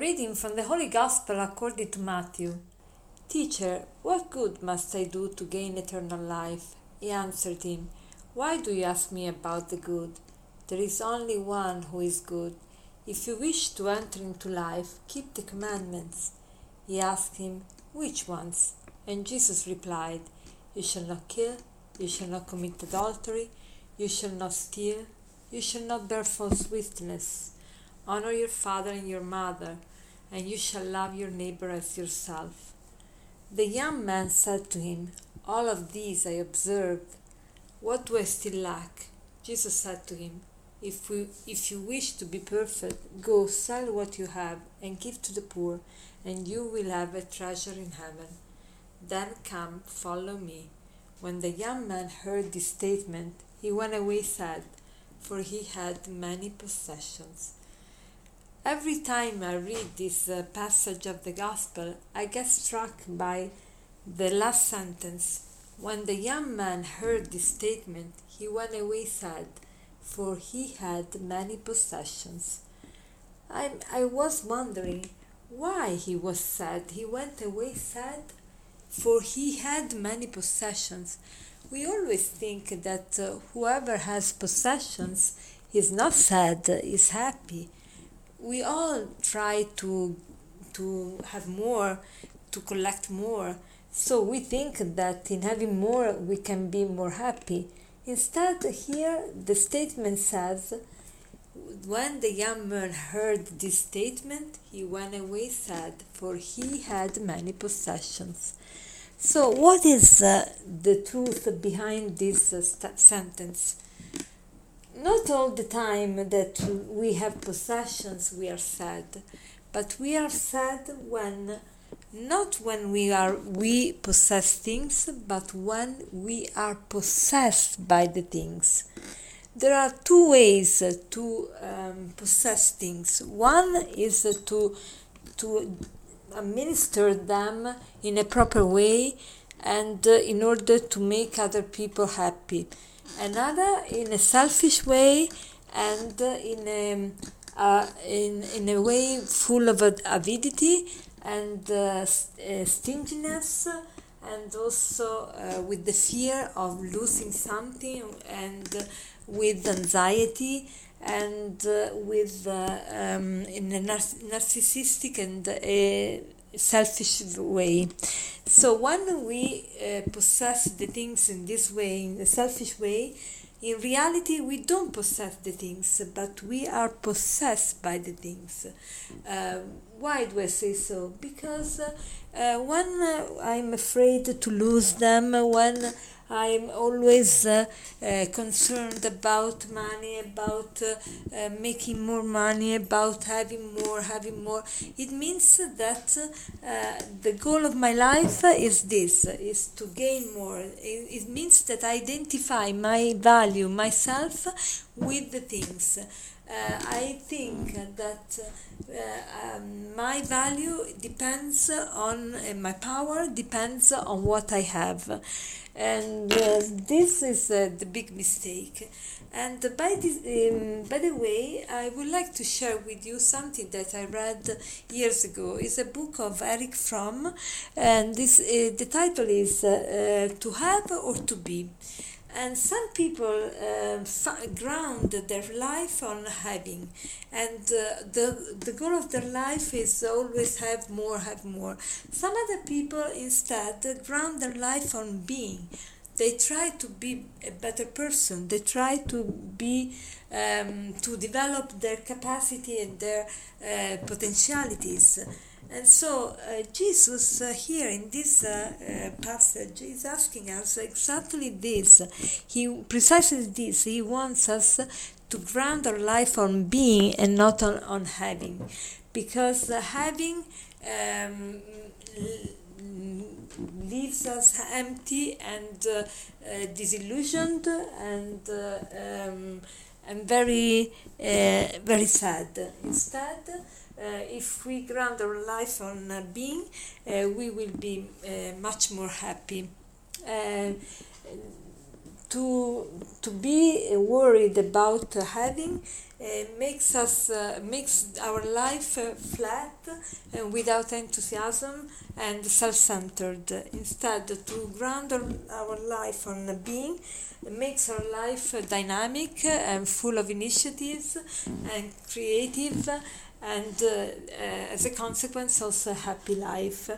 reading from the Holy Gospel according to Matthew. Teacher, what good must I do to gain eternal life? He answered him, Why do you ask me about the good? There is only one who is good. If you wish to enter into life, keep the commandments. He asked him, Which ones? And Jesus replied, You shall not kill, you shall not commit adultery, you shall not steal, you shall not bear false witness Honor your father and your mother, and you shall love your neighbor as yourself. The young man said to him, All of these I observed. What do I still lack? Jesus said to him, if, we, if you wish to be perfect, go sell what you have and give to the poor, and you will have a treasure in heaven. Then come, follow me. When the young man heard this statement, he went away sad, for he had many possessions. Every time I read this uh, passage of the Gospel, I get struck by the last sentence. When the young man heard this statement, he went away sad, for he had many possessions. I, I was wondering why he was sad. He went away sad, for he had many possessions. We always think that uh, whoever has possessions is not sad, is happy we all try to to have more to collect more. So we think that in having more we can be more happy. Instead here the statement says when the young man heard this statement he went away sad for he had many possessions. So what is uh, the truth behind this uh, sentence not all the time that we have possessions we are sad but we are sad when not when we are we possess things but when we are possessed by the things. There are two ways to um, possess things. One is to to administer them in a proper way and uh, in order to make other people happy another in a selfish way and in a uh, in in a way full of avidity and uh, uh, stinginess and also uh, with the fear of losing something and with anxiety and uh, with uh, um, in a narcissistic and selfish way. So when we uh, possess the things in this way, in a selfish way, in reality we don't possess the things, but we are possessed by the things. Uh, why do I say so? Because uh, uh when uh, I'm afraid to lose them, when I'm always uh, uh, concerned about money, about uh, uh, making more money, about having more, having more. It means that uh, the goal of my life is this: is to gain more. It, it means that I identify my value, myself, with the things. Uh, I think that uh, um, my value depends on uh, my power depends on what I have, and uh, this is uh, the big mistake. And by this, um, by the way, I would like to share with you something that I read years ago. It's a book of Erich Fromm, and this uh, the title is "To Have or to Be." And some people uh, ground their life on having. And uh, the the goal of their life is always have more have more. Some other people instead ground their life on being. They try to be a better person. They try to be um, to develop their capacity and their uh, potentialities and so uh, Jesus uh, here in this uh, uh, passage is asking us exactly this. He precisely this. He wants us to ground our life on being and not on, on having, because having um, leaves us empty and uh, uh, disillusioned and um, and very very sad. Instead if we ground our life on uh, being, uh, we will be much more happy. To to be worried about having uh, makes us uh, makes our life uh, flat and without enthusiasm and self-centered. Instead, to ground our life on being makes our life dynamic and full of initiatives and creative, and as a consequence, also a happy life.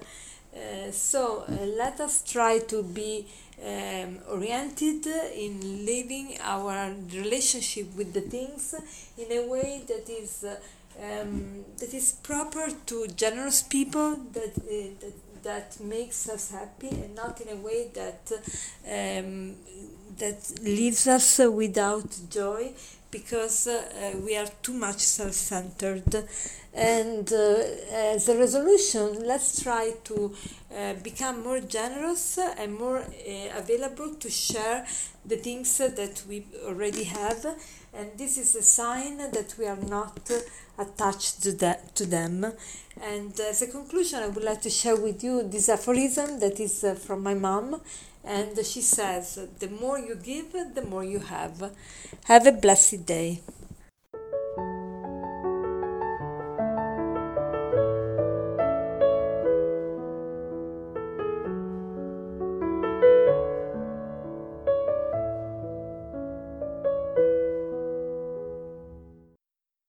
Uh, so uh, let us try to be um, oriented in living our relationship with the things in a way that is uh, um, that is proper to generous people that, uh, that that makes us happy and not in a way that um, that leaves us without joy because uh, we are too much self-centered and uh, as a resolution let's try to uh, become more generous and more uh, available to share the things that we already have. And this is a sign that we are not attached to, that, to them. And as a conclusion i would like to share with you this aphorism that is uh, from my mom. And she says the more you give the more you have. Have a blessed day